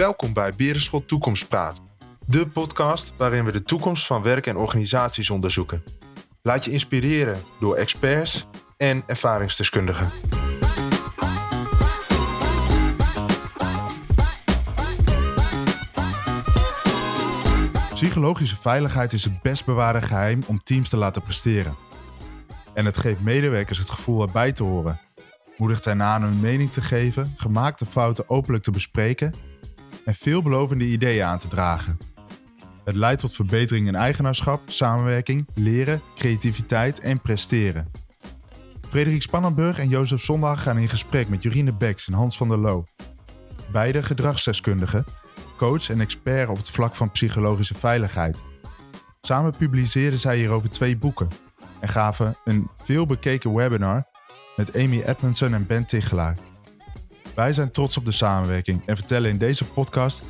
Welkom bij Berenschot Toekomstpraat, de podcast waarin we de toekomst van werk en organisaties onderzoeken. Laat je inspireren door experts en ervaringsdeskundigen. Psychologische veiligheid is het best bewaarde geheim om teams te laten presteren. En het geeft medewerkers het gevoel erbij te horen. Moedigt hen aan hun mening te geven, gemaakte fouten openlijk te bespreken en veelbelovende ideeën aan te dragen. Het leidt tot verbetering in eigenaarschap, samenwerking, leren, creativiteit en presteren. Frederik Spannenburg en Jozef Zondag gaan in gesprek met Jorine Beks en Hans van der Loo. Beide gedragsdeskundigen, coach en expert op het vlak van psychologische veiligheid. Samen publiceerden zij hierover twee boeken en gaven een veelbekeken webinar met Amy Edmondson en Ben Tichelaar. Wij zijn trots op de samenwerking en vertellen in deze podcast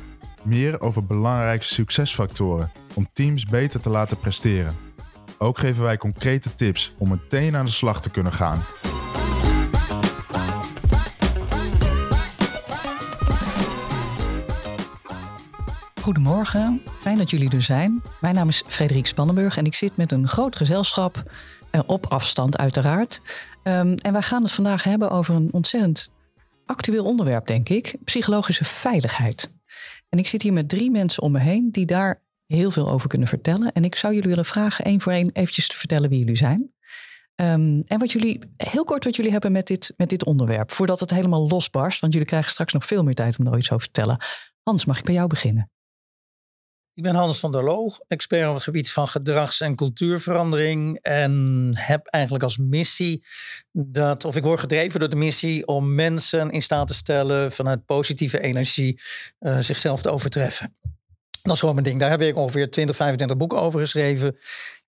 meer over belangrijke succesfactoren om teams beter te laten presteren. Ook geven wij concrete tips om meteen aan de slag te kunnen gaan. Goedemorgen, fijn dat jullie er zijn. Mijn naam is Frederik Spannenburg en ik zit met een groot gezelschap, eh, op afstand uiteraard. Um, en wij gaan het vandaag hebben over een ontzettend actueel onderwerp, denk ik: psychologische veiligheid. En ik zit hier met drie mensen om me heen die daar heel veel over kunnen vertellen. En ik zou jullie willen vragen één voor één eventjes te vertellen wie jullie zijn. Um, en wat jullie, heel kort wat jullie hebben met dit, met dit onderwerp. Voordat het helemaal losbarst, want jullie krijgen straks nog veel meer tijd om daar iets over te vertellen. Hans, mag ik bij jou beginnen? Ik ben Hans van der Loo, expert op het gebied van gedrags- en cultuurverandering. En heb eigenlijk als missie dat, of ik word gedreven door de missie om mensen in staat te stellen vanuit positieve energie uh, zichzelf te overtreffen. Dat is gewoon mijn ding. Daar heb ik ongeveer 20, 25 boeken over geschreven.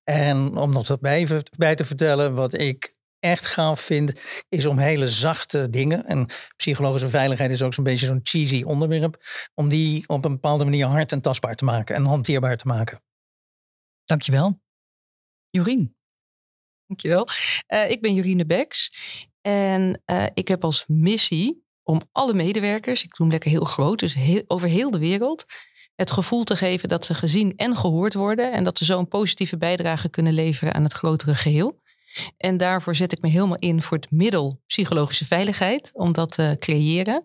En om nog bij, bij te vertellen, wat ik echt gaaf vind, is om hele zachte dingen. En psychologische veiligheid is ook zo'n beetje zo'n cheesy onderwerp. Om die op een bepaalde manier hard en tastbaar te maken en hanteerbaar te maken. Dankjewel. Jorien. Dankjewel. Uh, ik ben Jorine Beks. En uh, ik heb als missie om alle medewerkers, ik doe hem lekker heel groot, dus heel, over heel de wereld, het gevoel te geven dat ze gezien en gehoord worden. En dat ze zo een positieve bijdrage kunnen leveren aan het grotere geheel. En daarvoor zet ik me helemaal in voor het middel psychologische veiligheid, om dat te creëren.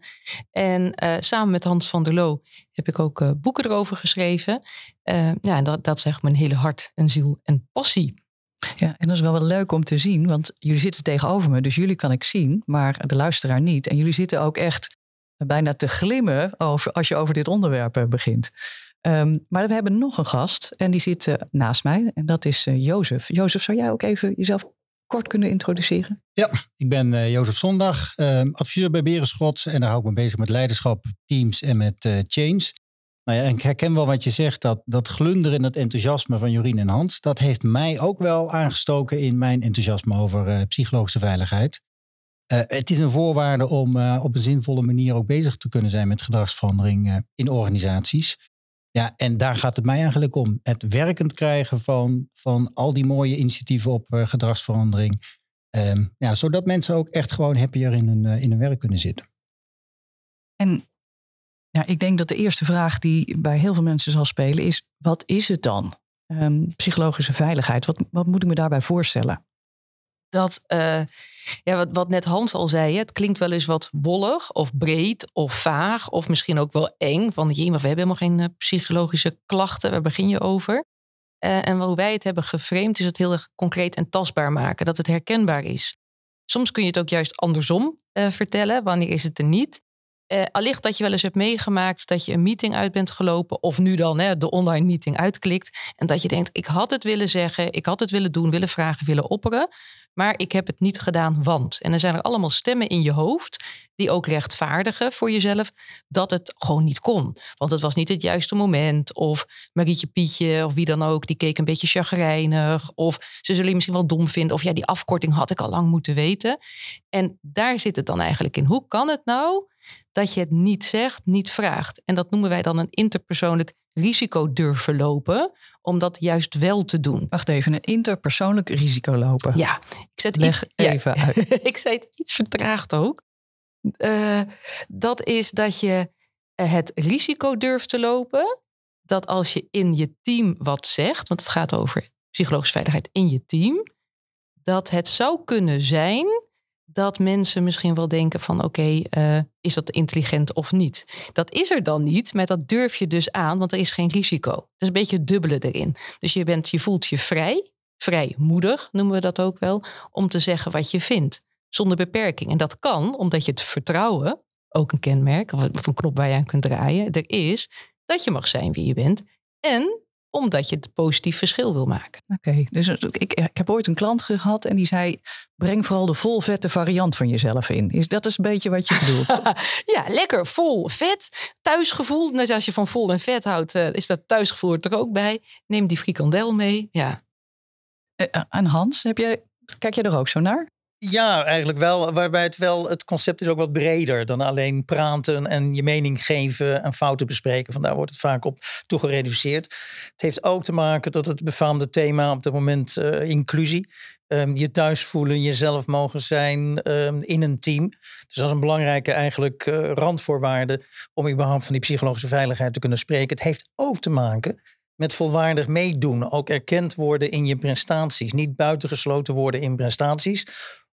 En uh, samen met Hans van der Loo heb ik ook uh, boeken erover geschreven. Uh, ja, dat, dat is mijn hele hart en ziel en passie. Ja, en dat is wel wel leuk om te zien, want jullie zitten tegenover me, dus jullie kan ik zien, maar de luisteraar niet. En jullie zitten ook echt bijna te glimmen over, als je over dit onderwerp begint. Um, maar we hebben nog een gast en die zit naast mij en dat is Jozef. Jozef, zou jij ook even jezelf kort kunnen introduceren? Ja, ik ben uh, Jozef Zondag, uh, adviseur bij Berenschot. En daar hou ik me bezig met leiderschap, teams en met uh, change. Nou ja, ik herken wel wat je zegt, dat, dat glunderen en dat enthousiasme van Jorien en Hans, dat heeft mij ook wel aangestoken in mijn enthousiasme over psychologische veiligheid. het is een voorwaarde om op een zinvolle manier ook bezig te kunnen zijn met gedragsverandering in organisaties. Ja, en daar gaat het mij eigenlijk om. Het werkend krijgen van, van al die mooie initiatieven op uh, gedragsverandering. Um, ja, zodat mensen ook echt gewoon happier in hun, uh, in hun werk kunnen zitten. En ja, ik denk dat de eerste vraag die bij heel veel mensen zal spelen is: wat is het dan? Um, psychologische veiligheid, wat, wat moet ik me daarbij voorstellen? Dat uh, ja, wat, wat net Hans al zei, het klinkt wel eens wat wollig of breed of vaag of misschien ook wel eng. Van je, maar we hebben helemaal geen eh, psychologische klachten, waar begin je over? Uh, en hoe wij het hebben geframed is het heel erg concreet en tastbaar maken, dat het herkenbaar is. Soms kun je het ook juist andersom uh, vertellen, wanneer is het er niet. Allicht dat je wel eens hebt meegemaakt dat je een meeting uit bent gelopen, of nu dan hè, de online meeting uitklikt, en dat je denkt: ik had het willen zeggen, ik had het willen doen, willen vragen, willen opperen, maar ik heb het niet gedaan, want. En dan zijn er allemaal stemmen in je hoofd die ook rechtvaardigen voor jezelf dat het gewoon niet kon. Want het was niet het juiste moment. Of Marietje Pietje of wie dan ook, die keek een beetje chagrijnig. Of ze zullen je misschien wel dom vinden. Of ja, die afkorting had ik al lang moeten weten. En daar zit het dan eigenlijk in. Hoe kan het nou dat je het niet zegt, niet vraagt? En dat noemen wij dan een interpersoonlijk risico durven lopen om dat juist wel te doen. Wacht even, een interpersoonlijk risico lopen. Ja, ik zet Leg iets, even ja, uit. ik zei het iets vertraagd ook. Uh, dat is dat je eh, het risico durft te lopen dat als je in je team wat zegt, want het gaat over psychologische veiligheid in je team, dat het zou kunnen zijn dat mensen misschien wel denken van oké, eh, is dat intelligent of niet? Dat is er dan niet, maar dat durf je dus aan, want er is geen risico. Dat is een beetje het dubbele erin. Dus je, bent, je voelt je vrij, vrijmoedig noemen we dat ook wel, om te zeggen wat je vindt, zonder beperking. En dat kan omdat je het vertrouwen, ook een kenmerk, of een knop waar je aan kunt draaien, er is dat je mag zijn wie je bent. En omdat je het positief verschil wil maken. Oké, dus ik, ik heb ooit een klant gehad en die zei: breng vooral de volvette variant van jezelf in. Is dat is een beetje wat je bedoelt? ja, lekker vol vet, thuisgevoel. Net als je van vol en vet houdt, uh, is dat thuisgevoel er ook bij. Neem die frikandel mee. Ja. Uh, en Hans, heb jij, kijk jij er ook zo naar? Ja, eigenlijk wel. Waarbij het wel, het concept is ook wat breder dan alleen praten en je mening geven en fouten bespreken. Vandaar wordt het vaak op toegereduceerd. Het heeft ook te maken dat het befaamde thema op het moment uh, inclusie. Um, je thuis voelen, jezelf mogen zijn um, in een team. Dus dat is een belangrijke eigenlijk uh, randvoorwaarde om überhaupt van die psychologische veiligheid te kunnen spreken. Het heeft ook te maken met volwaardig meedoen. Ook erkend worden in je prestaties. Niet buitengesloten worden in prestaties.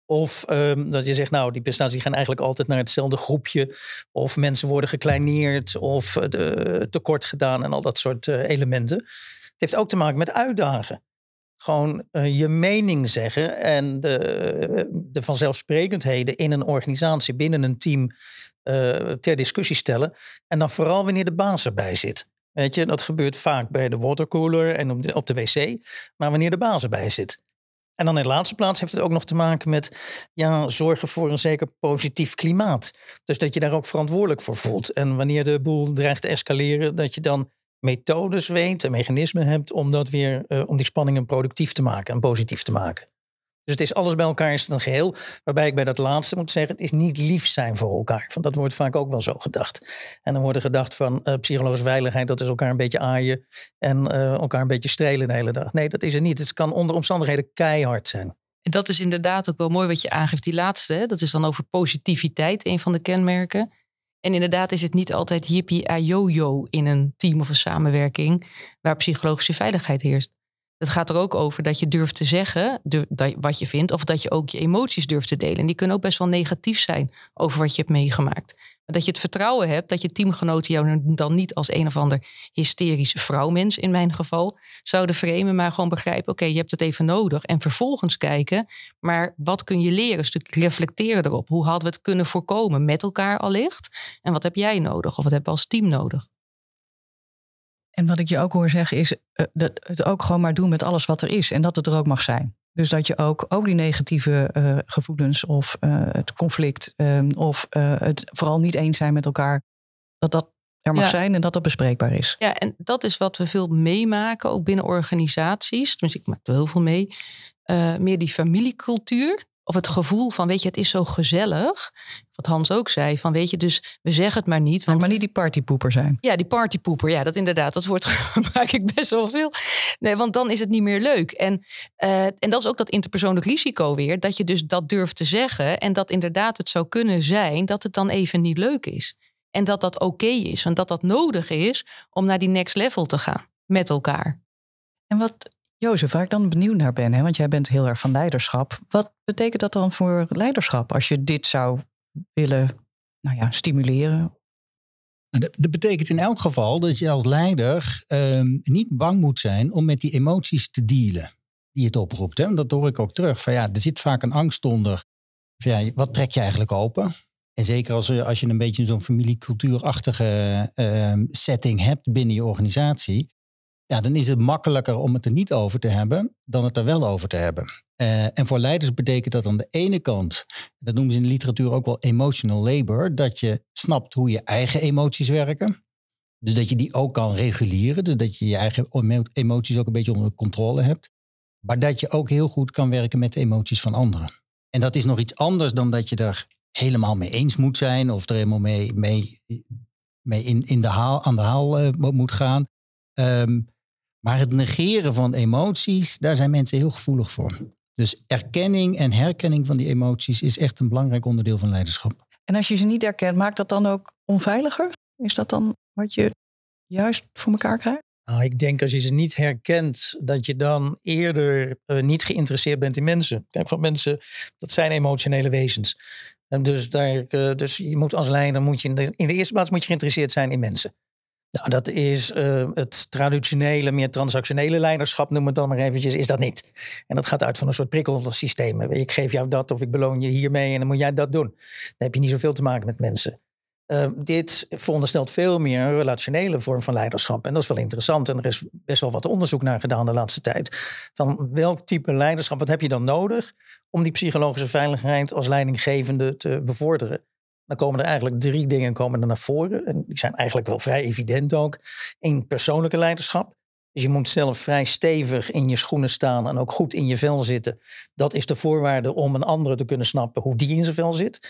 Of um, dat je zegt, nou, die prestaties gaan eigenlijk altijd naar hetzelfde groepje. Of mensen worden gekleineerd of uh, tekort gedaan en al dat soort uh, elementen. Het heeft ook te maken met uitdagen. Gewoon je mening zeggen en de, de vanzelfsprekendheden in een organisatie, binnen een team ter discussie stellen. En dan vooral wanneer de baas erbij zit. Weet je, dat gebeurt vaak bij de watercooler en op de, op de wc. Maar wanneer de baas erbij zit. En dan in de laatste plaats heeft het ook nog te maken met ja, zorgen voor een zeker positief klimaat. Dus dat je daar ook verantwoordelijk voor voelt. En wanneer de boel dreigt te escaleren, dat je dan methodes weet en mechanismen hebt om dat weer, uh, om die spanningen productief te maken en positief te maken. Dus het is alles bij elkaar is een geheel. Waarbij ik bij dat laatste moet zeggen, het is niet lief zijn voor elkaar. Want dat wordt vaak ook wel zo gedacht. En dan wordt er gedacht van uh, psychologische veiligheid, dat is elkaar een beetje aaien en uh, elkaar een beetje strelen de hele dag. Nee, dat is het niet. Het kan onder omstandigheden keihard zijn. En dat is inderdaad ook wel mooi wat je aangeeft. Die laatste, hè? dat is dan over positiviteit, een van de kenmerken. En inderdaad is het niet altijd yippie a yo in een team of een samenwerking waar psychologische veiligheid heerst. Het gaat er ook over dat je durft te zeggen wat je vindt, of dat je ook je emoties durft te delen. En die kunnen ook best wel negatief zijn over wat je hebt meegemaakt. Maar dat je het vertrouwen hebt dat je teamgenoten jou dan niet als een of ander hysterische vrouwmens, in mijn geval, zouden framen, maar gewoon begrijpen: oké, je hebt het even nodig. En vervolgens kijken, maar wat kun je leren? Stuk reflecteren erop. Hoe hadden we het kunnen voorkomen met elkaar allicht? En wat heb jij nodig? Of wat hebben we als team nodig? En wat ik je ook hoor zeggen is uh, dat het ook gewoon maar doen met alles wat er is en dat het er ook mag zijn. Dus dat je ook, ook die negatieve uh, gevoelens of uh, het conflict um, of het vooral niet eens zijn met elkaar, dat dat er mag ja. zijn en dat dat bespreekbaar is. Ja, en dat is wat we veel meemaken, ook binnen organisaties. Dus ik maak er heel veel mee. meer die familiecultuur of het gevoel van, weet je, het is zo gezellig. Wat Hans ook zei, van weet je, dus we zeggen het maar niet. Want, maar niet die partypoeper zijn. Ja, die partypoeper, ja, dat inderdaad, dat woord gebruik ik best wel veel. Nee, want dan is het niet meer leuk. En, uh, en dat is ook dat interpersoonlijk risico weer, dat je dus dat durft te zeggen en dat inderdaad het zou kunnen zijn dat het dan even niet leuk is. En dat dat oké okay is en dat dat nodig is om naar die next level te gaan met elkaar. En wat Jozef, waar ik dan benieuwd naar ben, hè, want jij bent heel erg van leiderschap. Wat betekent dat dan voor leiderschap als je dit zou willen nou ja, stimuleren? Nou, dat betekent in elk geval dat je als leider um, niet bang moet zijn om met die emoties te dealen die het oproept. Hè? Dat hoor ik ook terug. Van ja, er zit vaak een angst onder. Van ja, wat trek je eigenlijk open? En zeker als, als je een beetje zo'n familiecultuurachtige uh, setting hebt binnen je organisatie dan is het makkelijker om het er niet over te hebben dan het er wel over te hebben. Uh, en voor leiders betekent dat aan de ene kant, dat noemen ze in de literatuur ook wel emotional labor, dat je snapt hoe je eigen emoties werken. Dus dat je die ook kan reguleren, dus dat je je eigen emoties ook een beetje onder controle hebt. Maar dat je ook heel goed kan werken met de emoties van anderen. En dat is nog iets anders dan dat je er helemaal mee eens moet zijn of er helemaal mee, mee, mee in, in de haal, aan de haal uh, moet gaan. Um, maar het negeren van emoties, daar zijn mensen heel gevoelig voor. Dus erkenning en herkenning van die emoties is echt een belangrijk onderdeel van leiderschap. En als je ze niet erkent, maakt dat dan ook onveiliger? Is dat dan wat je juist voor elkaar krijgt? Nou, ik denk als je ze niet herkent, dat je dan eerder uh, niet geïnteresseerd bent in mensen. Kijk, van mensen, dat zijn emotionele wezens. En dus, daar, uh, dus je moet als leider, moet je in de, in de eerste plaats moet je geïnteresseerd zijn in mensen. Nou, dat is uh, het traditionele, meer transactionele leiderschap, noem het dan maar eventjes, is dat niet. En dat gaat uit van een soort prikkelsysteem. Ik geef jou dat of ik beloon je hiermee en dan moet jij dat doen. Dan heb je niet zoveel te maken met mensen. Uh, dit veronderstelt veel meer een relationele vorm van leiderschap. En dat is wel interessant. En er is best wel wat onderzoek naar gedaan de laatste tijd. Van welk type leiderschap, wat heb je dan nodig om die psychologische veiligheid als leidinggevende te bevorderen? Dan komen er eigenlijk drie dingen komen er naar voren. En die zijn eigenlijk wel vrij evident ook. Eén persoonlijke leiderschap. Dus je moet zelf vrij stevig in je schoenen staan en ook goed in je vel zitten. Dat is de voorwaarde om een andere te kunnen snappen hoe die in zijn vel zit.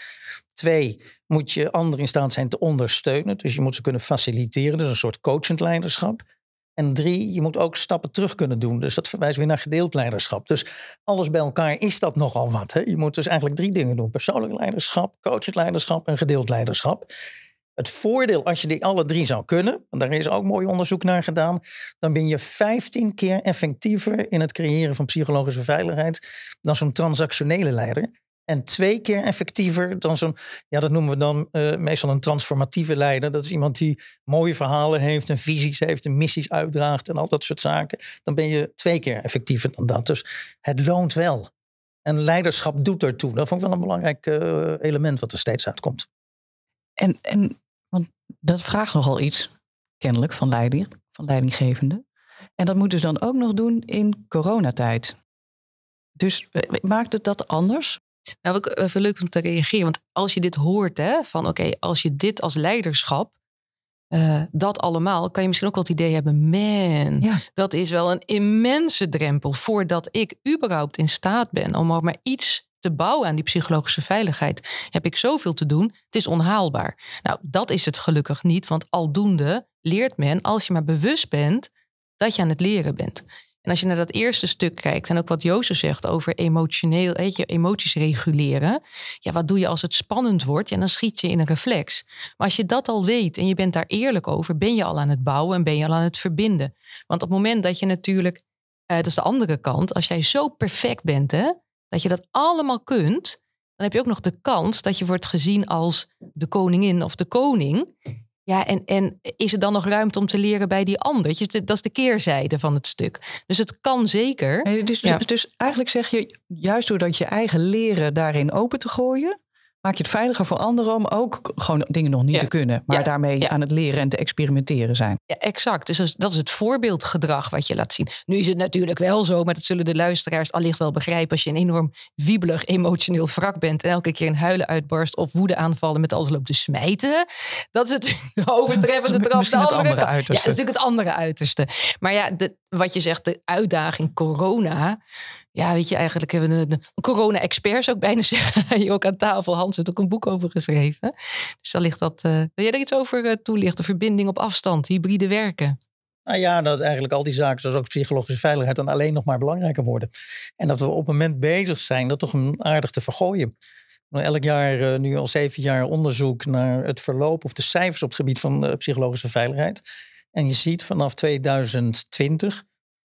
Twee, moet je anderen in staat zijn te ondersteunen. Dus je moet ze kunnen faciliteren. Dus een soort coachend leiderschap. En drie, je moet ook stappen terug kunnen doen. Dus dat verwijst weer naar gedeeld leiderschap. Dus alles bij elkaar is dat nogal wat. Hè? Je moet dus eigenlijk drie dingen doen. Persoonlijk leiderschap, coachend leiderschap en gedeeld leiderschap. Het voordeel als je die alle drie zou kunnen, want daar is ook mooi onderzoek naar gedaan, dan ben je 15 keer effectiever in het creëren van psychologische veiligheid dan zo'n transactionele leider. En twee keer effectiever dan zo'n, ja, dat noemen we dan uh, meestal een transformatieve leider. Dat is iemand die mooie verhalen heeft en visies heeft en missies uitdraagt en al dat soort zaken. Dan ben je twee keer effectiever dan dat. Dus het loont wel. En leiderschap doet ertoe. Dat vond ik wel een belangrijk uh, element wat er steeds uitkomt. En, en want dat vraagt nogal iets, kennelijk, van leiding, van leidinggevende. En dat moeten ze dan ook nog doen in coronatijd. Dus eh, maakt het dat anders? Nou, ook even leuk om te reageren. Want als je dit hoort, hè, van oké, als je dit als leiderschap, uh, dat allemaal, kan je misschien ook wel het idee hebben, man, ja. dat is wel een immense drempel voordat ik überhaupt in staat ben om maar iets te bouwen aan die psychologische veiligheid. Heb ik zoveel te doen, het is onhaalbaar. Nou, dat is het gelukkig niet, want aldoende leert men, als je maar bewust bent, dat je aan het leren bent. En als je naar dat eerste stuk kijkt en ook wat Jozef zegt over emotioneel, weet je, emoties reguleren. Ja, wat doe je als het spannend wordt? Ja, dan schiet je in een reflex. Maar als je dat al weet en je bent daar eerlijk over, ben je al aan het bouwen en ben je al aan het verbinden. Want op het moment dat je natuurlijk, uh, dat is de andere kant, als jij zo perfect bent, hè, dat je dat allemaal kunt, dan heb je ook nog de kans dat je wordt gezien als de koningin of de koning. Ja, en, en is er dan nog ruimte om te leren bij die ander? Dat is de keerzijde van het stuk. Dus het kan zeker. dus, dus, dus eigenlijk zeg je, juist doordat je eigen leren daarin open te gooien, maak je het veiliger voor anderen om ook gewoon dingen nog niet te kunnen, maar daarmee aan het leren en te experimenteren zijn. Ja, exact. Dus dat is het voorbeeldgedrag wat je laat zien. Nu is het natuurlijk wel zo, maar dat zullen de luisteraars allicht wel begrijpen als je een enorm wiebelig, emotioneel wrak bent en elke keer een huilen uitbarst of woede aanvallen met alles loopt te smijten. Dat is het overtreffende trap. Misschien het andere uiterste. Ja, dat is natuurlijk het andere uiterste. Maar ja, de, wat je zegt, de uitdaging corona ja, weet je, eigenlijk hebben we de, corona-experts ook bijna zeggen. Hier ook aan tafel. Hans heeft ook een boek over geschreven. Dus daar ligt dat. Uh, wil jij er iets over uh, toelichten? Verbinding op afstand, hybride werken. Nou ja, dat eigenlijk al die zaken, zoals ook psychologische veiligheid, dan alleen nog maar belangrijker worden. En dat we op het moment bezig zijn dat toch aardig te vergooien. Elk jaar, uh, nu al zeven jaar, onderzoek naar het verloop of de cijfers op het gebied van psychologische veiligheid. En je ziet vanaf 2020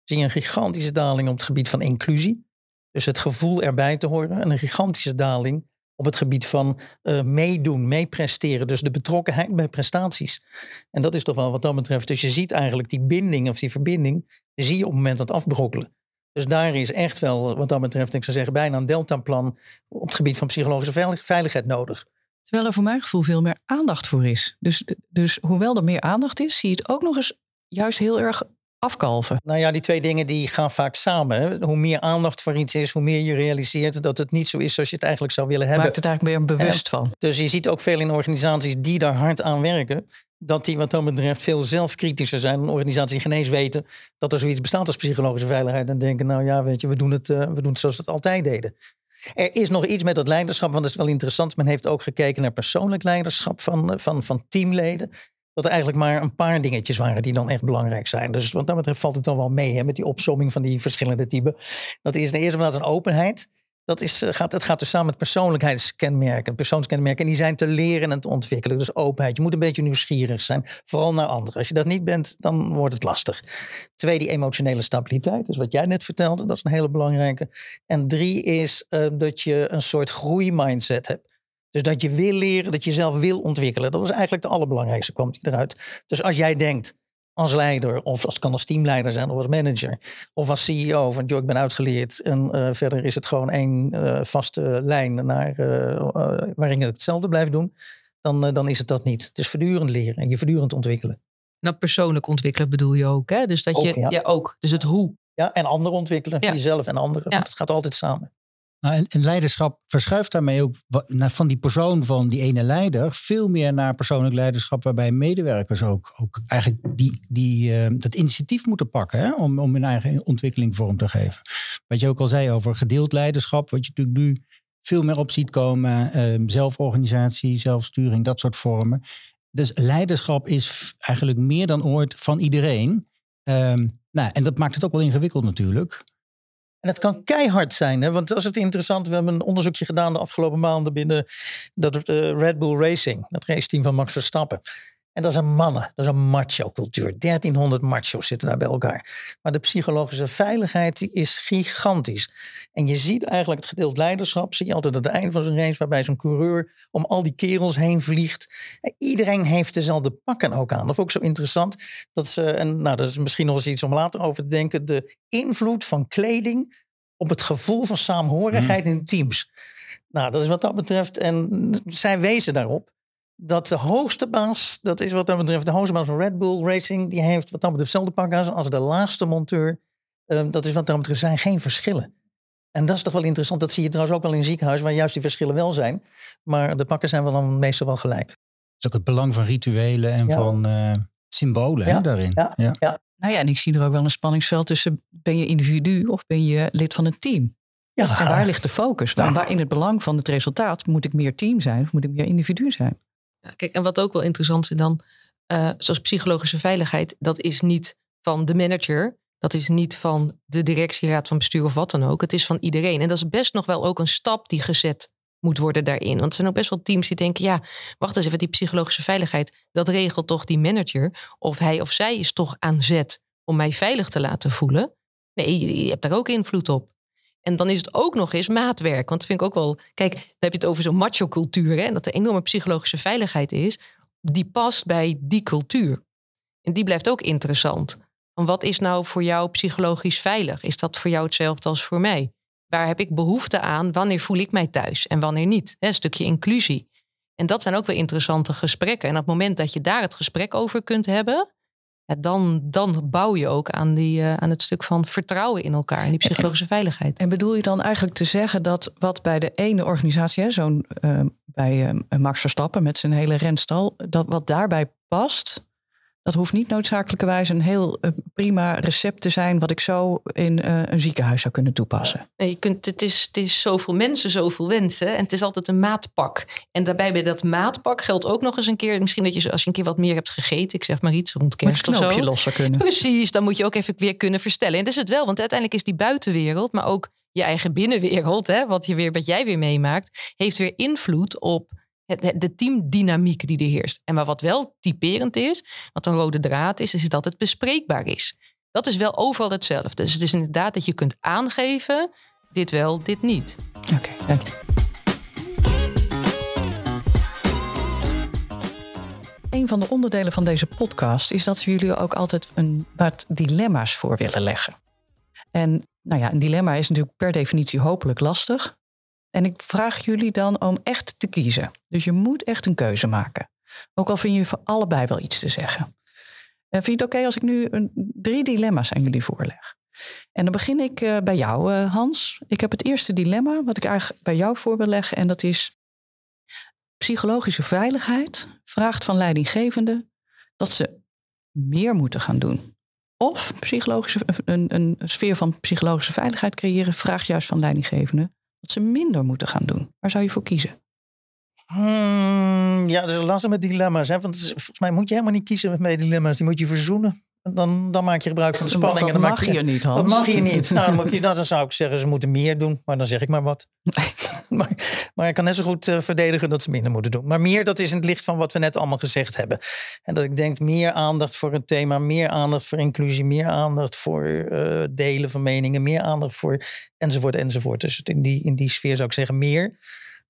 zie je een gigantische daling op het gebied van inclusie. Dus het gevoel erbij te horen. En een gigantische daling op het gebied van uh, meedoen, meepresteren. Dus de betrokkenheid bij prestaties. En dat is toch wel wat dat betreft. Dus je ziet eigenlijk die binding of die verbinding, die zie je op het moment dat afbrokkelen. Dus daar is echt wel, wat dat betreft, ik zou zeggen, bijna een deltaplan op het gebied van psychologische veiligheid nodig. Terwijl er voor mijn gevoel veel meer aandacht voor is. Dus, dus hoewel er meer aandacht is, zie je het ook nog eens juist heel erg afkalven? Nou ja, die twee dingen die gaan vaak samen. Hoe meer aandacht voor iets is, hoe meer je realiseert dat het niet zo is zoals je het eigenlijk zou willen hebben. Maakt het eigenlijk meer bewust van. Dus je ziet ook veel in organisaties die daar hard aan werken. Dat die wat dat betreft veel zelfkritischer zijn. Een organisatie die geen eens weten dat er zoiets bestaat als psychologische veiligheid. En denken, nou ja, weet je, we doen het, uh, we doen het zoals we het altijd deden. Er is nog iets met dat leiderschap, want dat is wel interessant. Men heeft ook gekeken naar persoonlijk leiderschap van, eh, van, van teamleden dat er eigenlijk maar een paar dingetjes waren die dan echt belangrijk zijn. Dus wat dat betreft valt het dan wel mee hè, met die opsomming van die verschillende typen. Dat is de eerste plaats een openheid. dat is, eh, gaat, het gaat dus samen met persoonlijkheidskenmerken, persoonskenmerken. En die zijn te leren en te ontwikkelen. Dus openheid. Je moet een beetje nieuwsgierig zijn, vooral naar anderen. Als je dat niet bent, dan wordt het lastig. Twee, die emotionele stabiliteit. Dus wat jij net vertelde, dat is een hele belangrijke. En drie is uh, dat je een soort groeimindset hebt. Dus dat je wil leren, dat je zelf wil ontwikkelen. Dat is eigenlijk de allerbelangrijkste, kwam eruit. Dus als jij denkt, als leider, of als kan als teamleider zijn, of als manager, of als CEO van joh, ik ben uitgeleerd en uh, verder is het gewoon één uh, vaste lijn naar, uh, waarin ik hetzelfde blijf doen, dan, dan is het dat niet. Het is voortdurend leren en je voortdurend ontwikkelen. Nou, persoonlijk ontwikkelen bedoel je ook, hè? Dus dat je, ook, ja. ja. ook. Dus het hoe. Ja, en anderen ontwikkelen, ja. jezelf en anderen. Ja. Want het gaat altijd samen. Nou, en, leiderschap verschuift daarmee ook van die persoon van die ene leider veel meer naar persoonlijk leiderschap, waarbij medewerkers ook, ook eigenlijk die, die, uh, dat initiatief moeten pakken om, om hun eigen ontwikkeling vorm te geven. Wat je ook al zei over gedeeld leiderschap, wat je natuurlijk nu veel meer op ziet komen, uh, zelforganisatie, zelfsturing, dat soort vormen. Dus leiderschap is eigenlijk meer dan ooit van iedereen. Um, nou, en dat maakt het ook wel ingewikkeld natuurlijk. En het kan keihard zijn, hè? want dat is het interessant. We hebben een onderzoekje gedaan de afgelopen maanden binnen dat, uh, Red Bull Racing, dat raceteam van Max Verstappen. En dat is een mannen, dat is een macho-cultuur. 1300 macho's zitten daar bij elkaar. Maar de psychologische veiligheid die is gigantisch. En je ziet eigenlijk het gedeeld leiderschap, zie je altijd aan het eind van zo'n race, waarbij zo'n coureur om al die kerels heen vliegt. En iedereen heeft dezelfde pakken ook aan. Dat is ook zo interessant. Dat ze, en nou, dat is misschien nog eens iets om later over te denken, de invloed van kleding op het gevoel van saamhorigheid mm. in teams. Nou, dat is wat dat betreft. En zij wezen daarop dat de hoogste baas, dat is wat dat betreft de hoogste baas van Red Bull Racing, die heeft wat dat betreft hetzelfde pak aan als de laagste monteur. Um, dat is wat dat betreft, zijn geen verschillen. En dat is toch wel interessant. Dat zie je trouwens ook wel in ziekenhuis, waar juist die verschillen wel zijn. Maar de pakken zijn wel dan meestal wel gelijk. Het is ook het belang van rituelen en van uh, symbolen ja. daarin. Ja. Ja. ja. Nou ja, en ik zie er ook wel een spanningsveld tussen ben je individu of ben je lid van een team. Ja. En waar ligt de focus? Waar, waar in het belang van het resultaat moet ik meer team zijn of moet ik meer individu zijn? Kijk, en wat ook wel interessant is dan, uh, zoals psychologische veiligheid, dat is niet van de manager, dat is niet van de directieraad van bestuur of wat dan ook. Het is van iedereen. En dat is best nog wel ook een stap die gezet moet worden daarin. Want er zijn ook best wel teams die denken, ja, wacht eens even, die psychologische veiligheid, dat regelt toch die manager? Of hij of zij is toch aan zet om mij veilig te laten voelen? Nee, je hebt daar ook invloed op. En dan is het ook nog eens maatwerk. Want dat vind ik ook wel. Kijk, dan heb je het over zo'n macho-cultuur. En dat er enorme psychologische veiligheid is. Die past bij die cultuur. En die blijft ook interessant. Want wat is nou voor jou psychologisch veilig? Is dat voor jou hetzelfde als voor mij? Waar heb ik behoefte aan? Wanneer voel ik mij thuis en wanneer niet? Een stukje inclusie. En dat zijn ook weer interessante gesprekken. En op het moment dat je daar het gesprek over kunt hebben, ja, dan, dan bouw je ook aan, die, uh, aan het stuk van vertrouwen in elkaar en die psychologische veiligheid. En bedoel je dan eigenlijk te zeggen dat wat bij de ene organisatie, zo'n uh, bij uh, Max Verstappen met zijn hele renstal, dat wat daarbij past, dat hoeft niet noodzakelijkerwijs een heel uh, prima recept te zijn, wat ik zo in uh, een ziekenhuis zou kunnen toepassen. Nee, je kunt, het, is, het is zoveel mensen, zoveel wensen. En het is altijd een maatpak. En daarbij bij dat maatpak geldt ook nog eens een keer, misschien dat je als je een keer wat meer hebt gegeten, ik zeg maar iets rond kerst of zo. losser kunnen. Precies, dan moet je ook even weer kunnen verstellen. En dat is het wel, want uiteindelijk is die buitenwereld, maar ook je eigen binnenwereld, hè, wat, je weer, wat jij weer meemaakt, heeft weer invloed op de teamdynamiek die er heerst. En maar wat wel typerend is, wat een rode draad is, is dat het bespreekbaar is. Dat is wel overal hetzelfde. Dus het is inderdaad dat je kunt aangeven, dit wel, dit niet. Oké, dank je. Een van de onderdelen van deze podcast is dat we jullie ook altijd een wat dilemma's voor willen leggen. En nou ja, een dilemma is natuurlijk per definitie hopelijk lastig. En ik vraag jullie dan om echt te kiezen. Dus je moet echt een keuze maken. Ook al vind je voor allebei wel iets te zeggen. En vind je het oké als ik nu een, drie dilemma's aan jullie voorleg? En dan begin ik uh, bij jou, uh, Hans. Ik heb het eerste dilemma wat ik eigenlijk bij jou voor wil leggen. En dat is psychologische veiligheid vraagt van leidinggevenden dat ze meer moeten gaan doen. Of psychologische, een, een sfeer van psychologische veiligheid creëren vraagt juist van leidinggevenden ze minder moeten gaan doen? Waar zou je voor kiezen? Hmm, ja, dat is lastig met dilemma's. Hè? Want volgens mij moet je helemaal niet kiezen met dilemma's. Die moet je verzoenen. Dan, dan maak je gebruik van de Dat spanning. mag- en dan dat maak mag hier niet, Hans. Dat mag hier niet. Nou, dan, moet je, nou, dan zou ik zeggen, ze moeten meer doen. Maar dan zeg ik maar wat. maar, maar ik kan net zo goed eh, verdedigen dat ze minder moeten doen. Maar meer, dat is in het licht van wat we net allemaal gezegd hebben. En dat ik denk, meer aandacht voor een thema. Meer aandacht voor inclusie. Meer aandacht voor eh, delen van meningen. Meer aandacht voor enzovoort enzovoort. Dus in die, in die sfeer zou ik zeggen meer.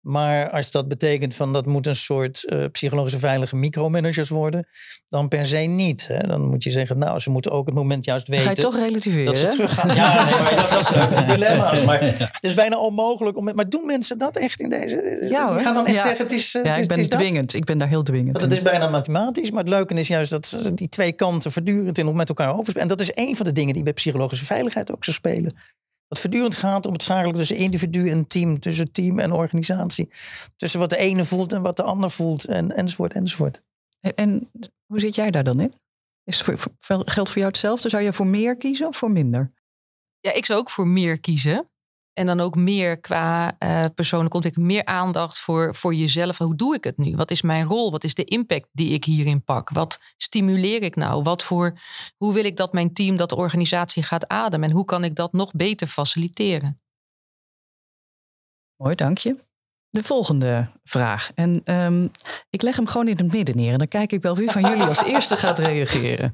Maar als dat betekent van dat moet een soort eh, psychologische veilige micromanagers worden, dan per se niet. Hè? Dan moet je zeggen, nou, ze moeten ook het moment juist weten. ga je toch relativeren. Dat ze teruggaan. Ja, nee, maar dat, dat is een dilemma's. Maar het is bijna onmogelijk. Om, maar doen mensen dat echt in deze? Ja, Die gaan dan echt Ja. zeggen, het is, eh, Ja, het is, ik ben het is dat. dwingend. Ik ben daar heel dwingend. Het is bijna mathematisch. Maar het leuke is juist dat ze die twee kanten voortdurend in met elkaar overspelen. En dat is een van de dingen die bij psychologische veiligheid ook zo spelen. Dat voortdurend gaat om het schakelen tussen individu en team. Tussen team en organisatie. Tussen wat de ene voelt en wat de ander voelt. En, enzovoort, enzovoort. En, en hoe zit jij daar dan in? Is het voor, voor- geldt voor jou hetzelfde? Zou je voor meer kiezen of voor minder? Ja, ik zou ook voor meer kiezen. En dan ook meer qua eh persoonlijke ontwikkeling. Meer aandacht voor, voor jezelf. Hoe doe ik het nu? Wat is mijn rol? Wat is de impact die ik hierin pak? Wat stimuleer ik nou? Wat voor, hoe wil ik dat mijn team, dat de organisatie gaat ademen? En hoe kan ik dat nog beter faciliteren? Mooi, dank je. De volgende vraag. En ehm, ik leg hem gewoon in het midden neer. En dan kijk ik wel wie van jullie als eerste gaat reageren.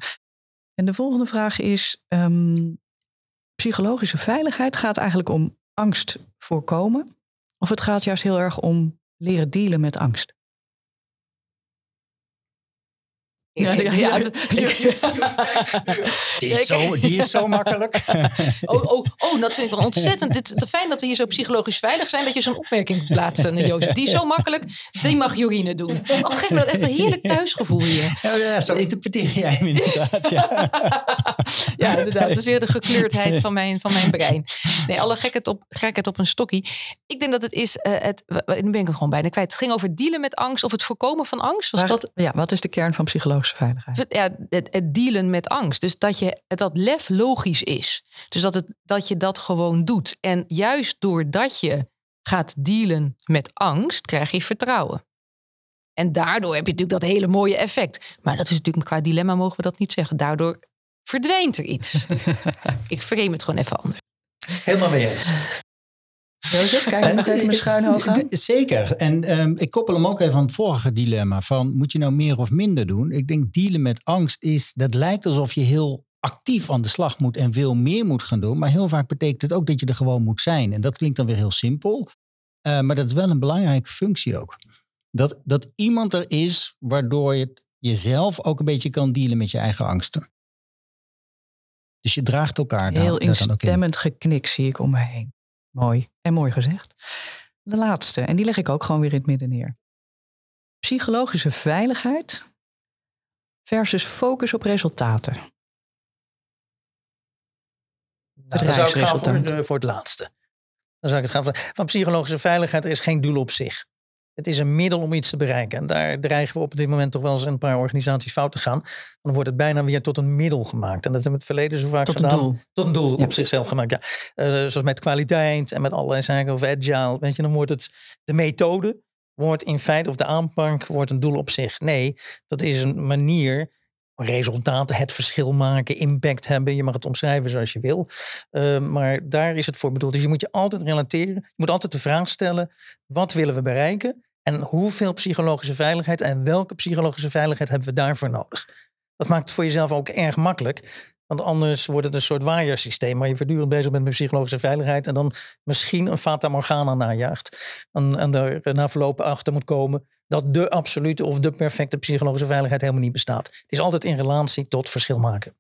En de volgende vraag is: ehm, psychologische veiligheid gaat eigenlijk om angst voorkomen? Of het gaat juist heel erg om leren dealen met angst? Ja, ja, ja. Die is zo, die is zo makkelijk. Oh, oh, oh, dat vind ik wel ontzettend. Dit, te fijn dat we hier zo psychologisch veilig zijn. Dat je zo'n opmerking plaatst, uh, Jozef. Die is zo makkelijk. Die mag Jorine doen. Oh, geef me dat echt een heerlijk thuisgevoel hier. Ja, ja, zo interpreteer jij hem inderdaad. Ja. ja, inderdaad. Dat is weer de gekleurdheid van mijn, van mijn brein. Nee, alle gekheid op, gekheid op een stokkie. Ik denk dat het is, uh, het, nu ben ik hem gewoon bijna kwijt. Het ging over dealen met angst of het voorkomen van angst. Was Waar- dat, Ja, wat is de kern van psychologische veiligheid? ja, het, het dealen met angst. Dus dat, je, dat lef logisch is. Dus dat, het, dat je dat gewoon doet. En juist doordat je gaat dealen met angst, krijg je vertrouwen. En daardoor heb je natuurlijk dat hele mooie effect. Maar dat is natuurlijk qua dilemma mogen we dat niet zeggen. Daardoor verdwijnt er iets. Ik frame het gewoon even anders. Helemaal mee eens. Jozef, kijk je nog even mijn schuin hoog aan? Zeker. En ehm, ik koppel hem ook even aan het vorige dilemma. Van moet je nou meer of minder doen? Ik denk dealen met angst is, dat lijkt alsof je heel actief aan de slag moet en veel meer moet gaan doen. Maar heel vaak betekent het ook dat je er gewoon moet zijn. En dat klinkt dan weer heel simpel. Eh, maar dat is wel een belangrijke functie ook. Dat, dat iemand er is waardoor je jezelf ook een beetje kan dealen met je eigen angsten. Dus je draagt elkaar Heel ook in. instemmend geknik zie ik om me heen. Mooi. En mooi gezegd. De laatste, en die leg ik ook gewoon weer in het midden neer. Psychologische veiligheid versus focus op resultaten. Nou, dan zou ik gaan voor, de, voor het laatste. Dan zou ik het gaan voor, van psychologische veiligheid is geen doel op zich. Het is een middel om iets te bereiken. En daar dreigen we op dit moment toch wel eens een paar organisaties fout te gaan. Dan wordt het bijna weer tot een middel gemaakt. En dat hebben we het verleden zo vaak Tot een doel. Tot een doel Ja. op zichzelf gemaakt, ja. Eh, zoals met kwaliteit en met allerlei zaken of agile. Weet je, dan wordt het de methode, wordt in feite, of de aanpak, wordt een doel op zich. Nee, dat is een manier resultaten, het verschil maken, impact hebben. Je mag het omschrijven zoals je wil. Uh, maar daar is het voor bedoeld. Dus je moet je altijd relateren. Je moet altijd de vraag stellen, wat willen we bereiken? En hoeveel psychologische veiligheid en welke psychologische veiligheid hebben we daarvoor nodig? Dat maakt het voor jezelf ook erg makkelijk. Want anders wordt het een soort waaiersysteem waar je voortdurend bezig bent met psychologische veiligheid en dan misschien een fata morgana najaagt. En, en er na verloop achter moet komen dat de absolute of de perfecte psychologische veiligheid helemaal niet bestaat. Het is altijd in relatie tot verschil maken.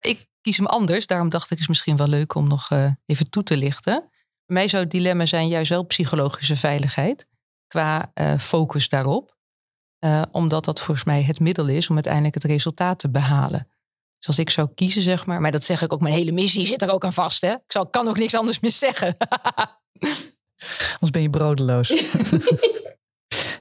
Ik kies hem anders, daarom dacht ik is misschien wel leuk om nog uh, even toe te lichten. Bij mij zou het dilemma zijn juist wel psychologische veiligheid qua uh, focus daarop. Uh, omdat dat volgens mij het middel is om uiteindelijk het resultaat te behalen. Dus als ik zou kiezen, zeg maar. Maar dat zeg ik ook, mijn hele missie zit er ook aan vast. Hè? Ik zal, kan ook niks anders meer zeggen. Anders ben je brodeloos.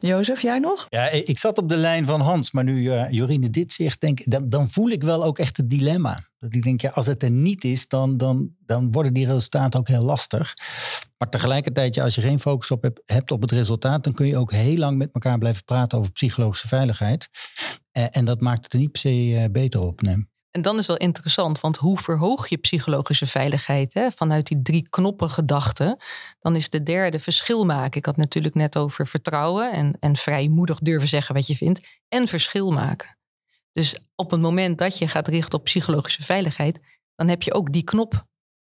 Jozef, jij nog? Ja, ik zat op de lijn van Hans, maar nu uh, Jorine dit zegt, denk, dan, dan voel ik wel ook echt het dilemma. Dat ik denk, ja, als het er niet is, dan, dan, dan worden die resultaten ook heel lastig. Maar tegelijkertijd, ja, als je geen focus op hebt, hebt op het resultaat, dan kun je ook heel lang met elkaar blijven praten over psychologische veiligheid. Uh, en dat maakt het er niet per se uh, beter op. Nee. En dan is wel interessant, want hoe verhoog je psychologische veiligheid hè? vanuit die drie knoppen gedachten? Dan is de derde verschil maken. Ik had natuurlijk net over vertrouwen en, en vrijmoedig durven zeggen wat je vindt. En verschil maken. Dus op het moment dat je gaat richten op psychologische veiligheid, dan heb je ook die knop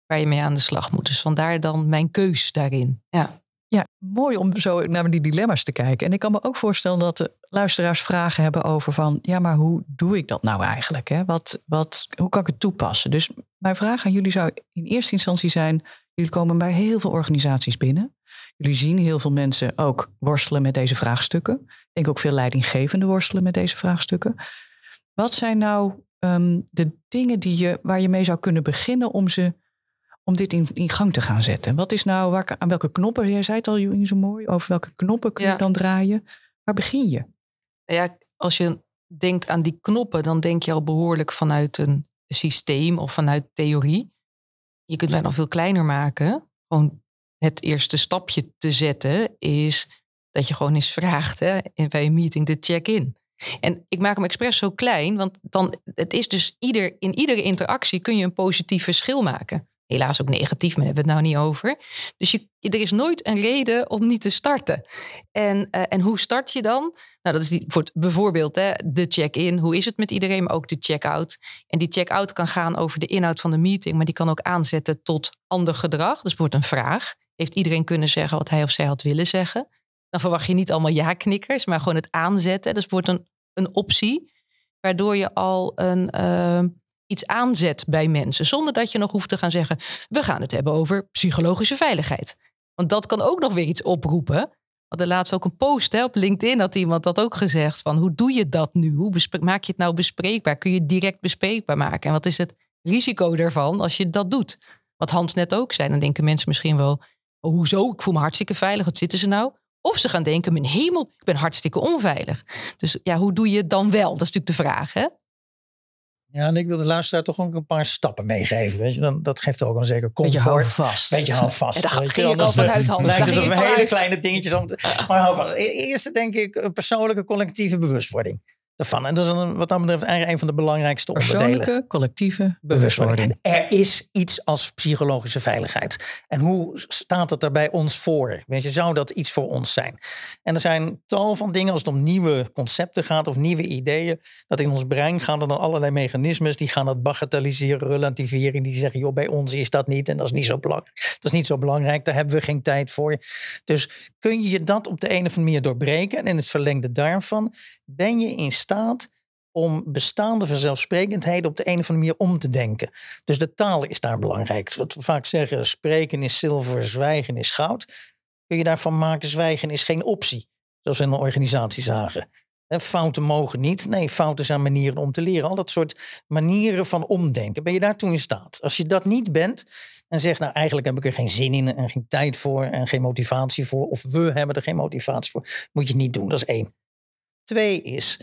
waar je mee aan de slag moet. Dus vandaar dan mijn keus daarin. Ja. Ja, mooi om zo naar die dilemma's te kijken. En ik kan me ook voorstellen dat de luisteraars vragen hebben over van... ja, maar hoe doe ik dat nou eigenlijk? Hè? Wat, wat, hoe kan ik het toepassen? Dus mijn vraag aan jullie zou in eerste instantie zijn... jullie komen bij heel veel organisaties binnen. Jullie zien heel veel mensen ook worstelen met deze vraagstukken. Ik denk ook veel leidinggevenden worstelen met deze vraagstukken. Wat zijn nou ehm, de dingen die je, waar je mee zou kunnen beginnen om ze om dit in, in gang te gaan zetten? Wat is nou, waar, aan welke knoppen, jij zei het al niet zo mooi, over welke knoppen kun je dan draaien? Waar begin je? Ja, als je denkt aan die knoppen, dan denk je al behoorlijk vanuit een systeem of vanuit theorie. Je kunt het nog veel kleiner maken. Gewoon het eerste stapje te zetten is dat je gewoon eens vraagt hè, bij een meeting de check-in. En ik maak hem expres zo klein, want dan, het is dus ieder, in iedere interactie kun je een positief verschil maken. Helaas ook negatief, maar daar hebben we het nou niet over. Dus je, er is nooit een reden om niet te starten. En, uh, en hoe start je dan? Nou, dat is die, voor bijvoorbeeld hè, de check-in. Hoe is het met iedereen, maar ook de check-out. En die check-out kan gaan over de inhoud van de meeting, maar die kan ook aanzetten tot ander gedrag. Dus wordt een vraag. Heeft iedereen kunnen zeggen wat hij of zij had willen zeggen? Dan verwacht je niet allemaal ja-knikkers, maar gewoon het aanzetten. Dus wordt een, een optie, waardoor je al een, uh, iets aanzet bij mensen. Zonder dat je nog hoeft te gaan zeggen, we gaan het hebben over psychologische veiligheid. Want dat kan ook nog weer iets oproepen. Want er laatst ook een post hè, op LinkedIn had iemand dat ook gezegd. Van hoe doe je dat nu? Hoe maak je het nou bespreekbaar? Kun je het direct bespreekbaar maken? En wat is het risico daarvan als je dat doet? Wat Hans net ook zei, dan denken mensen misschien wel... Oh, hoezo? Ik voel me hartstikke veilig. Wat zitten ze nou? Of ze gaan denken, mijn hemel, ik ben hartstikke onveilig. Dus ja, hoe doe je het dan wel? Dat is natuurlijk de vraag, hè? Ja, en ik wil de luisteraar toch ook een paar stappen meegeven. Weet je? Dan, dat geeft ook een zeker comfort. Beetje hou vast. Beetje hou vast. Daar weet ging ik al vanuit, Hans. lijkt het hele kleine dingetjes. Om te, maar hou vast. Eerst denk ik persoonlijke collectieve bewustwording En dat is een, wat dat betreft eigenlijk een van de belangrijkste onderdelen. Persoonlijke, collectieve bewustwording. Er is iets als psychologische veiligheid. En hoe staat het er bij ons voor? Weet je, zou dat iets voor ons zijn? En er zijn tal van dingen als het om nieuwe concepten gaat of nieuwe ideeën. Dat in ons brein gaan er dan allerlei mechanismes die gaan het bagatelliseren, relativeren. Die zeggen, joh, bij ons is dat niet en dat is niet zo belangrijk. Dat is niet zo belangrijk, daar hebben we geen tijd voor. Dus kun je dat op de een of andere manier doorbreken? En in het verlengde daarvan ben je in staat om bestaande vanzelfsprekendheden op de een of andere manier om te denken. Dus de taal is daar belangrijk. Wat we vaak zeggen, spreken is zilver, zwijgen is goud. Kun je daarvan maken, zwijgen is geen optie. Zoals we in een organisatie zagen. Fouten mogen niet. Nee, fouten zijn manieren om te leren. Al dat soort manieren van omdenken. Ben je daartoe in staat? Als je dat niet bent en zegt, nou eigenlijk heb ik er geen zin in en geen tijd voor en geen motivatie voor. Of we hebben er geen motivatie voor. Moet je niet doen. Dat is één. Twee is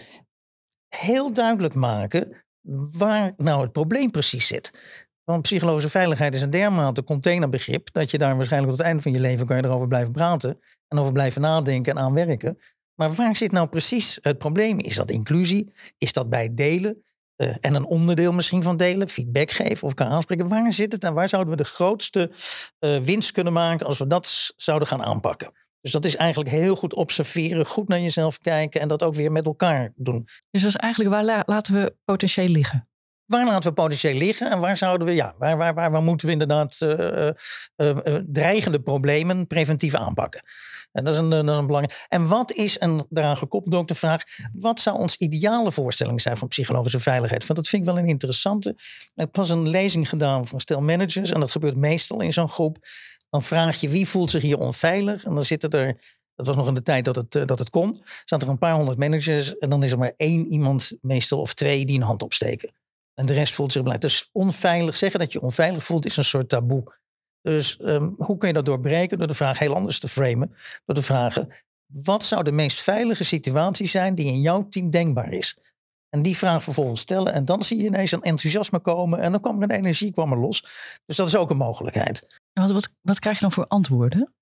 heel duidelijk maken waar nou het probleem precies zit. Want psychologische veiligheid is een dermate containerbegrip dat je daar waarschijnlijk tot het einde van je leven kan je erover blijven praten en over blijven nadenken en aan werken. Maar waar zit nou precies het probleem? Is dat inclusie? Is dat bij delen? Uh, en een onderdeel misschien van delen, feedback geven of elkaar aanspreken. Waar zit het en waar zouden we de grootste uh, winst kunnen maken als we dat zouden gaan aanpakken? Dus dat is eigenlijk heel goed observeren, goed naar jezelf kijken en dat ook weer met elkaar doen. Dus dat is eigenlijk waar la laten we potentieel liggen? Waar laten we potentieel liggen en waar zouden we, ja, waar, waar, waar, waar moeten we inderdaad uh, uh, dreigende problemen preventief aanpakken? En dat is een, dat is een belangrijk. En wat is, en daaraan gekoppeld ook de vraag, wat zou ons ideale voorstelling zijn van psychologische veiligheid? Want dat vind ik wel een interessante. Ik heb pas een lezing gedaan van stel managers en dat gebeurt meestal in zo'n groep. Dan vraag je wie voelt zich hier onveilig? En dan zitten er, dat was nog in de tijd dat het, dat het kon, zaten er een paar honderd managers. En dan is er maar één iemand, meestal of twee, die een hand opsteken. En de rest voelt zich blij. Dus onveilig, zeggen dat je onveilig voelt, is een soort taboe. Dus um, hoe kun je dat doorbreken? Door de vraag heel anders te framen. Door te vragen, wat zou de meest veilige situatie zijn die in jouw team denkbaar is? En die vraag vervolgens stellen. En dan zie je ineens een enthousiasme komen. En dan kwam er een energie kwam er los. Dus dat is ook een mogelijkheid. Wat, wat, wat krijg je dan voor antwoorden?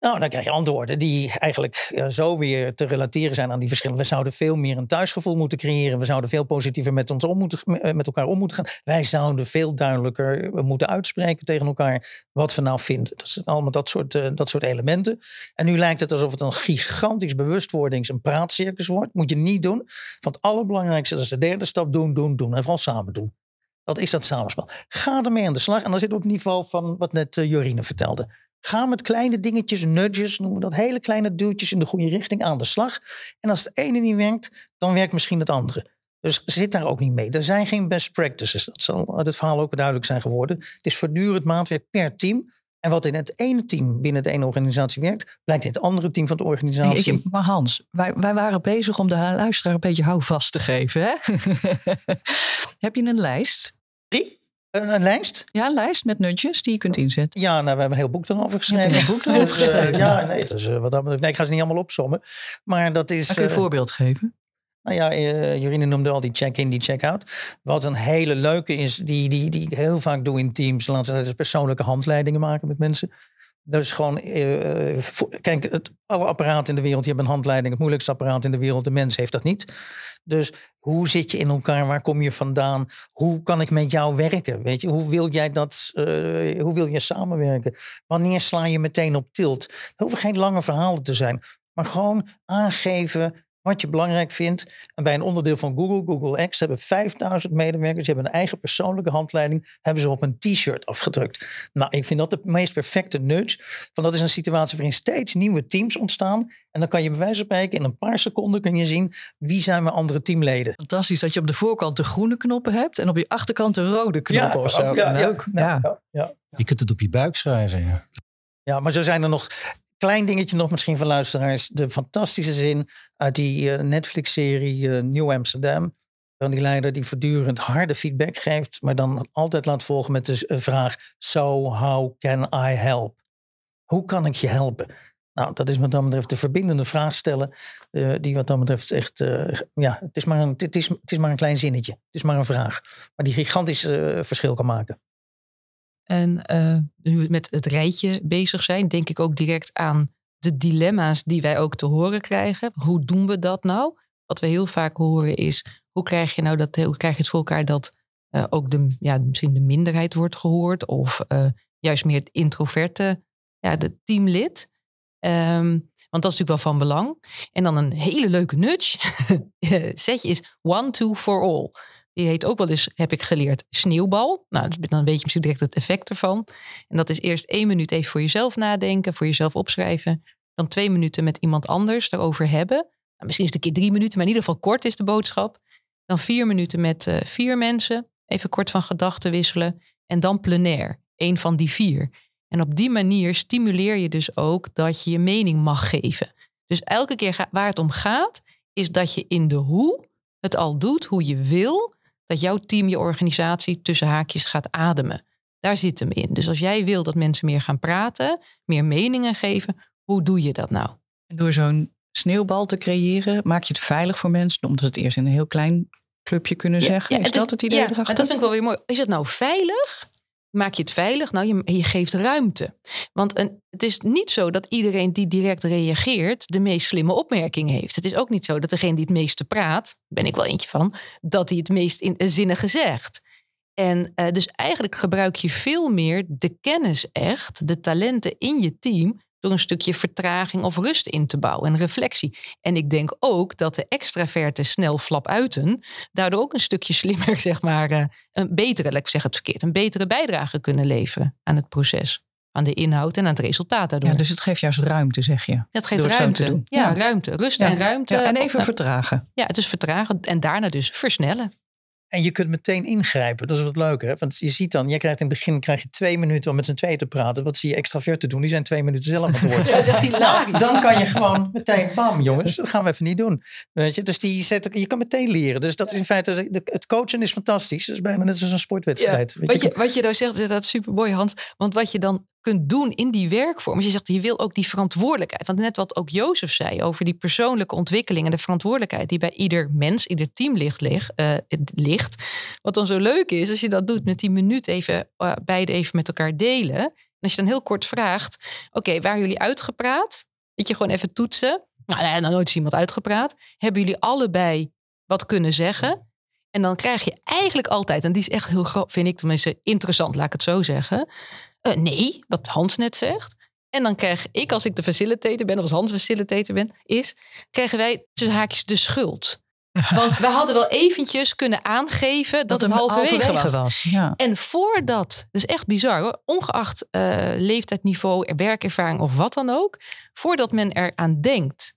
Nou, dan krijg je antwoorden die eigenlijk ja, zo weer te relateren zijn aan die verschillen. We zouden veel meer een thuisgevoel moeten creëren. We zouden veel positiever met, ons om moeten, eh, met elkaar om moeten gaan. Wij zouden veel duidelijker moeten uitspreken tegen elkaar wat we nou vinden. Dat zijn allemaal dat soort, dat soort elementen. En nu lijkt het alsof het een gigantisch bewustwordings- en praatcircus wordt. Moet je niet doen. Want het allerbelangrijkste is de derde stap doen, doen, doen. En vooral samen doen. Wat is dat samenspel? Ga ermee aan de slag. En dan zit op het niveau van wat net uh, Jorine vertelde. Ga met kleine dingetjes, nudges, noemen we dat, hele kleine duwtjes in de goede richting aan de slag. En als het ene niet werkt, dan werkt misschien het andere. Dus zit daar ook niet mee. Er zijn geen best practices. Dat zal uit het verhaal ook duidelijk zijn geworden. Het is voortdurend maatwerk per team. En wat in het ene team binnen de ene organisatie werkt, blijkt in het andere team van de organisatie. Nee, maar Hans, wij, wij waren bezig om de luisteraar een beetje houvast te geven. Hè? Heb je een lijst? Een, een, lijst? Ja, een lijst met nutjes die je kunt inzetten. Ja, nou, we hebben een heel boek erover geschreven. Een boek erover geschreven. Uh, ja, nee, dus, uh, wat dat betreft, nee, ik ga ze niet allemaal opzommen. Maar dat is. Maar kun je een voorbeeld geven? Nou ja, Jorine noemde al die check-in, die check-out. Wat een hele leuke is, die, die, die ik heel vaak doe in teams. Laten we persoonlijke handleidingen maken met mensen. Dus gewoon, uh, kijk, het, alle apparaten in de wereld, die hebben een handleiding. Het moeilijkste apparaat in de wereld, de mens heeft dat niet. Dus hoe zit je in elkaar? Waar kom je vandaan? Hoe kan ik met jou werken? Weet je, hoe wil jij dat, uh, hoe wil je samenwerken? Wanneer sla je meteen op tilt? Het hoeven geen lange verhalen te zijn, maar gewoon aangeven wat je belangrijk vindt. En bij een onderdeel van Google, Google X, hebben 5000 medewerkers, die hebben een eigen persoonlijke handleiding, hebben ze op een t-shirt afgedrukt. Nou, ik vind dat de meest perfecte nudge. Van dat is een situatie waarin steeds nieuwe teams ontstaan. En dan kan je bij wijze van spreken in een paar seconden kun je zien wie zijn mijn andere teamleden. Fantastisch dat je op de voorkant de groene knoppen hebt en op je achterkant de rode knoppen ja, of zo. Ja, ja, ja. ja, Je kunt het op je buik schrijven. Ja. Ja, maar zo zijn er nog klein dingetje nog misschien van luisteraars. De fantastische zin uit die uh, Netflix-serie uh, New Amsterdam. Van die leider die voortdurend harde feedback geeft. Maar dan altijd laat volgen met de uh, vraag. So how can I help? Hoe kan ik je helpen? Nou, dat is wat dat betreft de verbindende vraag stellen. die wat dat betreft echt... ja, het is, maar een, het, is, het is maar een klein zinnetje. Het is maar een vraag. Maar die gigantisch verschil kan maken. En uh, nu we met het rijtje bezig zijn, denk ik ook direct aan de dilemma's die wij ook te horen krijgen. Hoe doen we dat nou? Wat we heel vaak horen is, hoe krijg je nou dat, hoe krijg je het voor elkaar dat uh, ook de, ja, misschien de minderheid wordt gehoord of uh, juist meer het introverte, ja, de teamlid. Um, want dat is natuurlijk wel van belang. En dan een hele leuke nudge. Zetje is one, two for all. Die heet ook wel eens, heb ik geleerd, sneeuwbal. Nou, dan weet je misschien direct het effect ervan. En dat is eerst één minuut even voor jezelf nadenken, voor jezelf opschrijven. Dan twee minuten met iemand anders erover hebben. Nou, misschien is het een keer drie minuten, maar in ieder geval kort is de boodschap. Dan vier minuten met uh, vier mensen. Even kort van gedachten wisselen. En dan plenair, één van die vier. En op die manier stimuleer je dus ook dat je je mening mag geven. Dus elke keer waar het om gaat, is dat je in de hoe het al doet, hoe je wil, dat jouw team, je organisatie tussen haakjes gaat ademen. Daar zit hem in. Dus als jij wil dat mensen meer gaan praten, meer meningen geven, hoe doe je dat nou? En door zo'n sneeuwbal te creëren, maak je het veilig voor mensen, omdat het eerst in een heel klein clubje kunnen Ja, zeggen. ja, is het dat het idee ja, erachter? dat vind ik wel weer mooi. Is het nou veilig? Maak je het veilig? Nou, je, geeft ruimte. Want het is niet zo dat iedereen die direct reageert de meest slimme opmerking heeft. Het is ook niet zo dat degene die het meeste praat, ben ik wel eentje van, dat hij het meest in zinnige zegt. En uh, dus eigenlijk gebruik je veel meer de kennis echt, de talenten in je team, door een stukje vertraging of rust in te bouwen en reflectie. En ik denk ook dat de extraverte snel flap uiten, daardoor ook een stukje slimmer, zeg maar, uh, een betere, laat ik zeg het verkeerd, een betere bijdrage kunnen leveren aan het proces. Aan de inhoud en aan het resultaat daardoor. Ja, dus het geeft juist ruimte, zeg je. dat geeft ruimte. Ja, Ja. ruimte. Rust Ja. en ruimte. Ja, en even Op- vertragen. ja, het is vertragen en daarna dus versnellen. En je kunt meteen ingrijpen. Dat is wat leuk, hè? Want je ziet dan, je krijgt in het begin krijg je twee minuten om met z'n tweeën te praten. Wat zie je extraverten doen? Die zijn twee minuten zelf aan het woord. Ja, dat is echt hilarisch. Dan kan je gewoon meteen, bam jongens, dat gaan we even niet doen. Weet je? Dus die zet, je kan meteen leren. Dus dat is in feite, het coachen is fantastisch. Dat is bijna net als een sportwedstrijd. Weet Wat je, wat je nou zegt, is dat super mooi, Hans. Want wat je dan kunt doen in die werkvorm. Je zegt, je wil ook die verantwoordelijkheid. Want net wat ook Jozef zei over die persoonlijke ontwikkeling en de verantwoordelijkheid die bij ieder mens, ieder team ligt. eh, ligt. Wat dan zo leuk is, als je dat doet met die minuut even, eh, beide even met elkaar delen. En als je dan heel kort vraagt, oké, waren jullie uitgepraat? Weet je, gewoon even toetsen. Nou, nee, nooit is iemand uitgepraat. Hebben jullie allebei wat kunnen zeggen? En dan krijg je eigenlijk altijd, en die is echt heel vind ik tenminste interessant, laat ik het zo zeggen. Uh, nee, wat Hans net zegt. En dan krijg ik, als ik de facilitator ben, of als Hans facilitator ben, is, krijgen wij tussen haakjes de schuld. Want we hadden wel eventjes kunnen aangeven dat, Dat het halverwege, halverwege was. was. Ja. En voordat, dat is echt bizar hoor, ongeacht eh leeftijdsniveau, werkervaring of wat dan ook, voordat men eraan denkt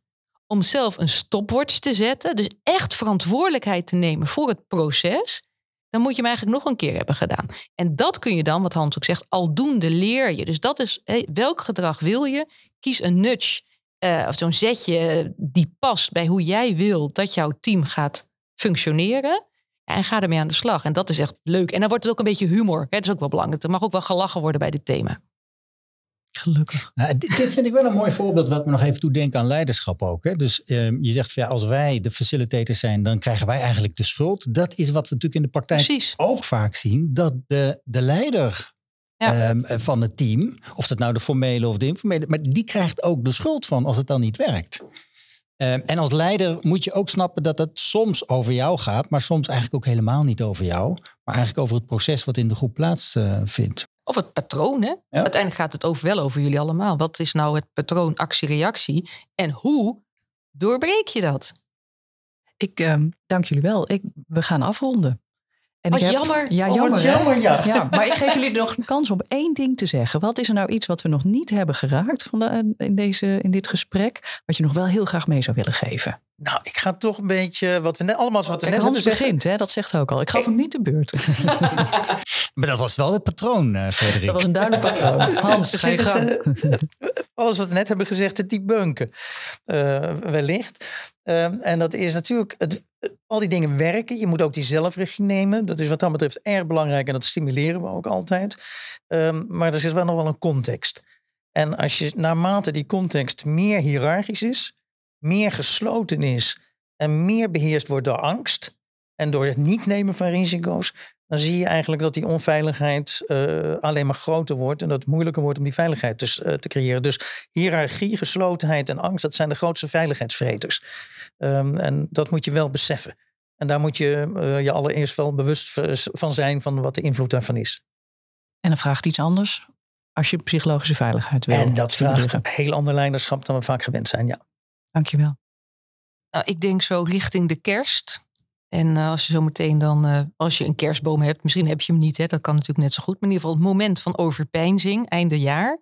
om zelf een stopwatch te zetten, dus echt verantwoordelijkheid te nemen voor het proces, dan moet je hem eigenlijk nog een keer hebben gedaan. En dat kun je dan, wat Hans ook zegt, aldoende leer je. Dus dat is, welk gedrag wil je? Kies een nudge eh, of zo'n zetje die past bij hoe jij wil dat jouw team gaat functioneren. En ga ermee aan de slag. En dat is echt leuk. En dan wordt het ook een beetje humor. Het is ook wel belangrijk. Er mag ook wel gelachen worden bij dit thema. Gelukkig. Nou, dit, dit vind ik wel een mooi voorbeeld wat me nog even doet denken aan leiderschap ook. Hè? Dus ehm, je zegt, ja, als wij de facilitators zijn, dan krijgen wij eigenlijk de schuld. Dat is wat we natuurlijk in de praktijk Precies. ook vaak zien. Dat de, de leider Ja. ehm, van het team, of dat nou de formele of de informele, maar die krijgt ook de schuld van als het dan niet werkt. Ehm, en als leider moet je ook snappen dat het soms over jou gaat, maar soms eigenlijk ook helemaal niet over jou, maar eigenlijk over het proces wat in de groep plaatsvindt. Of het patroon, hè? Uiteindelijk gaat het over, wel over jullie allemaal. Wat is nou het patroon actie-reactie? En hoe doorbreek je dat? Ik ehm, dank jullie wel. Ik, we gaan afronden. En Wat ik heb- jammer. Ja, Oh, jammer. jammer, ja. ja. Maar ik geef jullie nog een kans om één ding te zeggen. Wat is er nou iets wat we nog niet hebben geraakt van de, in, deze, in dit gesprek? Wat je nog wel heel graag mee zou willen geven? Nou, ik ga toch een beetje, wat we net, allemaal wat we Kijk, net Hans hebben gezegd. begint, hè? dat zegt hij ook al. Ik gaf hem niet de beurt. Maar dat was wel het patroon, eh Frederik. Dat was een duidelijk patroon. Hans, ga je Zit het, eh, alles wat we net hebben gezegd te debunken. eh, wellicht. Ehm, en dat is natuurlijk, het, al die dingen werken. Je moet ook die zelfregie nemen. Dat is wat dat betreft erg belangrijk en dat stimuleren we ook altijd. Ehm, maar er zit wel nog wel een context. En als je naarmate die context meer hiërarchisch is, meer gesloten is en meer beheerst wordt door angst en door het niet nemen van risico's, dan zie je eigenlijk dat die onveiligheid eh, alleen maar groter wordt en dat het moeilijker wordt om die veiligheid dus, eh, te creëren. Dus hiërarchie, geslotenheid en angst, dat zijn de grootste veiligheidsvreters. Ehm, en dat moet je wel beseffen. En daar moet je eh, je allereerst wel bewust van zijn van wat de invloed daarvan is. En dan vraagt iets anders als je psychologische veiligheid wil. en dat vraagt stimuleren. heel ander leiderschap dan we vaak gewend zijn, ja. Dankjewel. Nou, ik denk zo richting de kerst. En eh, als je zo meteen dan, eh, als je een kerstboom hebt, misschien heb je hem niet, hè, dat kan natuurlijk net zo goed. Maar in ieder geval het moment van overpeinzing, einde jaar.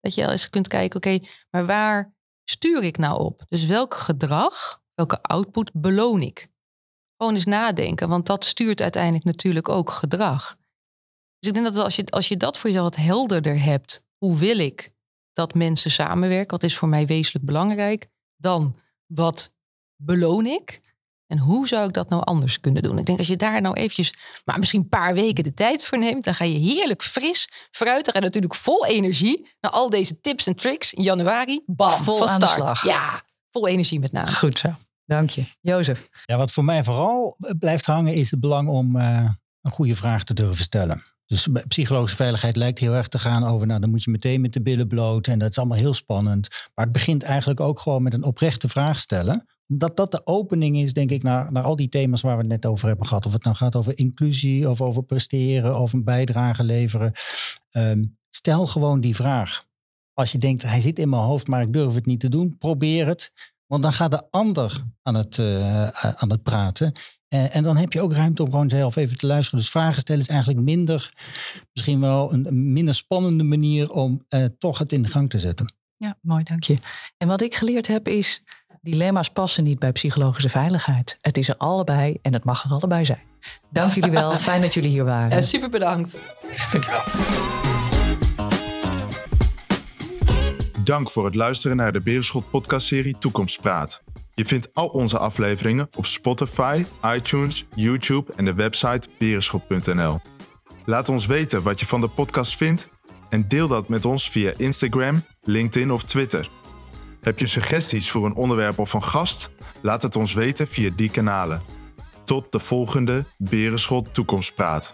Dat je eens kunt kijken, oké, maar waar stuur ik nou op? Dus welk gedrag, welke output beloon ik? Gewoon eens nadenken, want dat stuurt uiteindelijk natuurlijk ook gedrag. Dus ik denk dat als je, als je dat voor jezelf wat helderder hebt, hoe wil ik dat mensen samenwerken? Wat is voor mij wezenlijk belangrijk? Dan wat beloon ik? En hoe zou ik dat nou anders kunnen doen? Ik denk als je daar nou eventjes, maar misschien een paar weken de tijd voor neemt, dan ga je heerlijk fris, fruitig en natuurlijk vol energie naar al deze tips en tricks in januari. Bam, Vol van aan de start. slag. Ja, vol energie met name. Goed zo. Dank je. Jozef. Ja, wat voor mij vooral blijft hangen is het belang om eh, een goede vraag te durven stellen. Dus psychologische veiligheid lijkt heel erg te gaan over, nou dan moet je meteen met de billen bloot en dat is allemaal heel spannend. Maar het begint eigenlijk ook gewoon met een oprechte vraag stellen. Omdat dat de opening is, denk ik, naar, naar al die thema's waar we het net over hebben gehad. Of het nou gaat over inclusie, of over presteren, of een bijdrage leveren. Ehm, stel gewoon die vraag. Als je denkt, hij zit in mijn hoofd, maar ik durf het niet te doen, probeer het. Want dan gaat de ander aan het, eh, aan het praten. Eh, en dan heb je ook ruimte om gewoon zelf even te luisteren. Dus vragen stellen is eigenlijk minder, misschien wel een, een minder spannende manier om eh, toch het in de gang te zetten. Ja, mooi, dank je. En wat ik geleerd heb is, dilemma's passen niet bij psychologische veiligheid. Het is er allebei en het mag er allebei zijn. Dank jullie wel. Fijn dat jullie hier waren. Ja, super bedankt. Dank voor het luisteren naar de Berenschot podcastserie Toekomstpraat. Je vindt al onze afleveringen op Spotify, iTunes, YouTube en de website berenschot.nl. Laat ons weten wat je van de podcast vindt en deel dat met ons via Instagram, LinkedIn of Twitter. Heb je suggesties voor een onderwerp of een gast? Laat het ons weten via die kanalen. Tot de volgende Berenschot Toekomstpraat.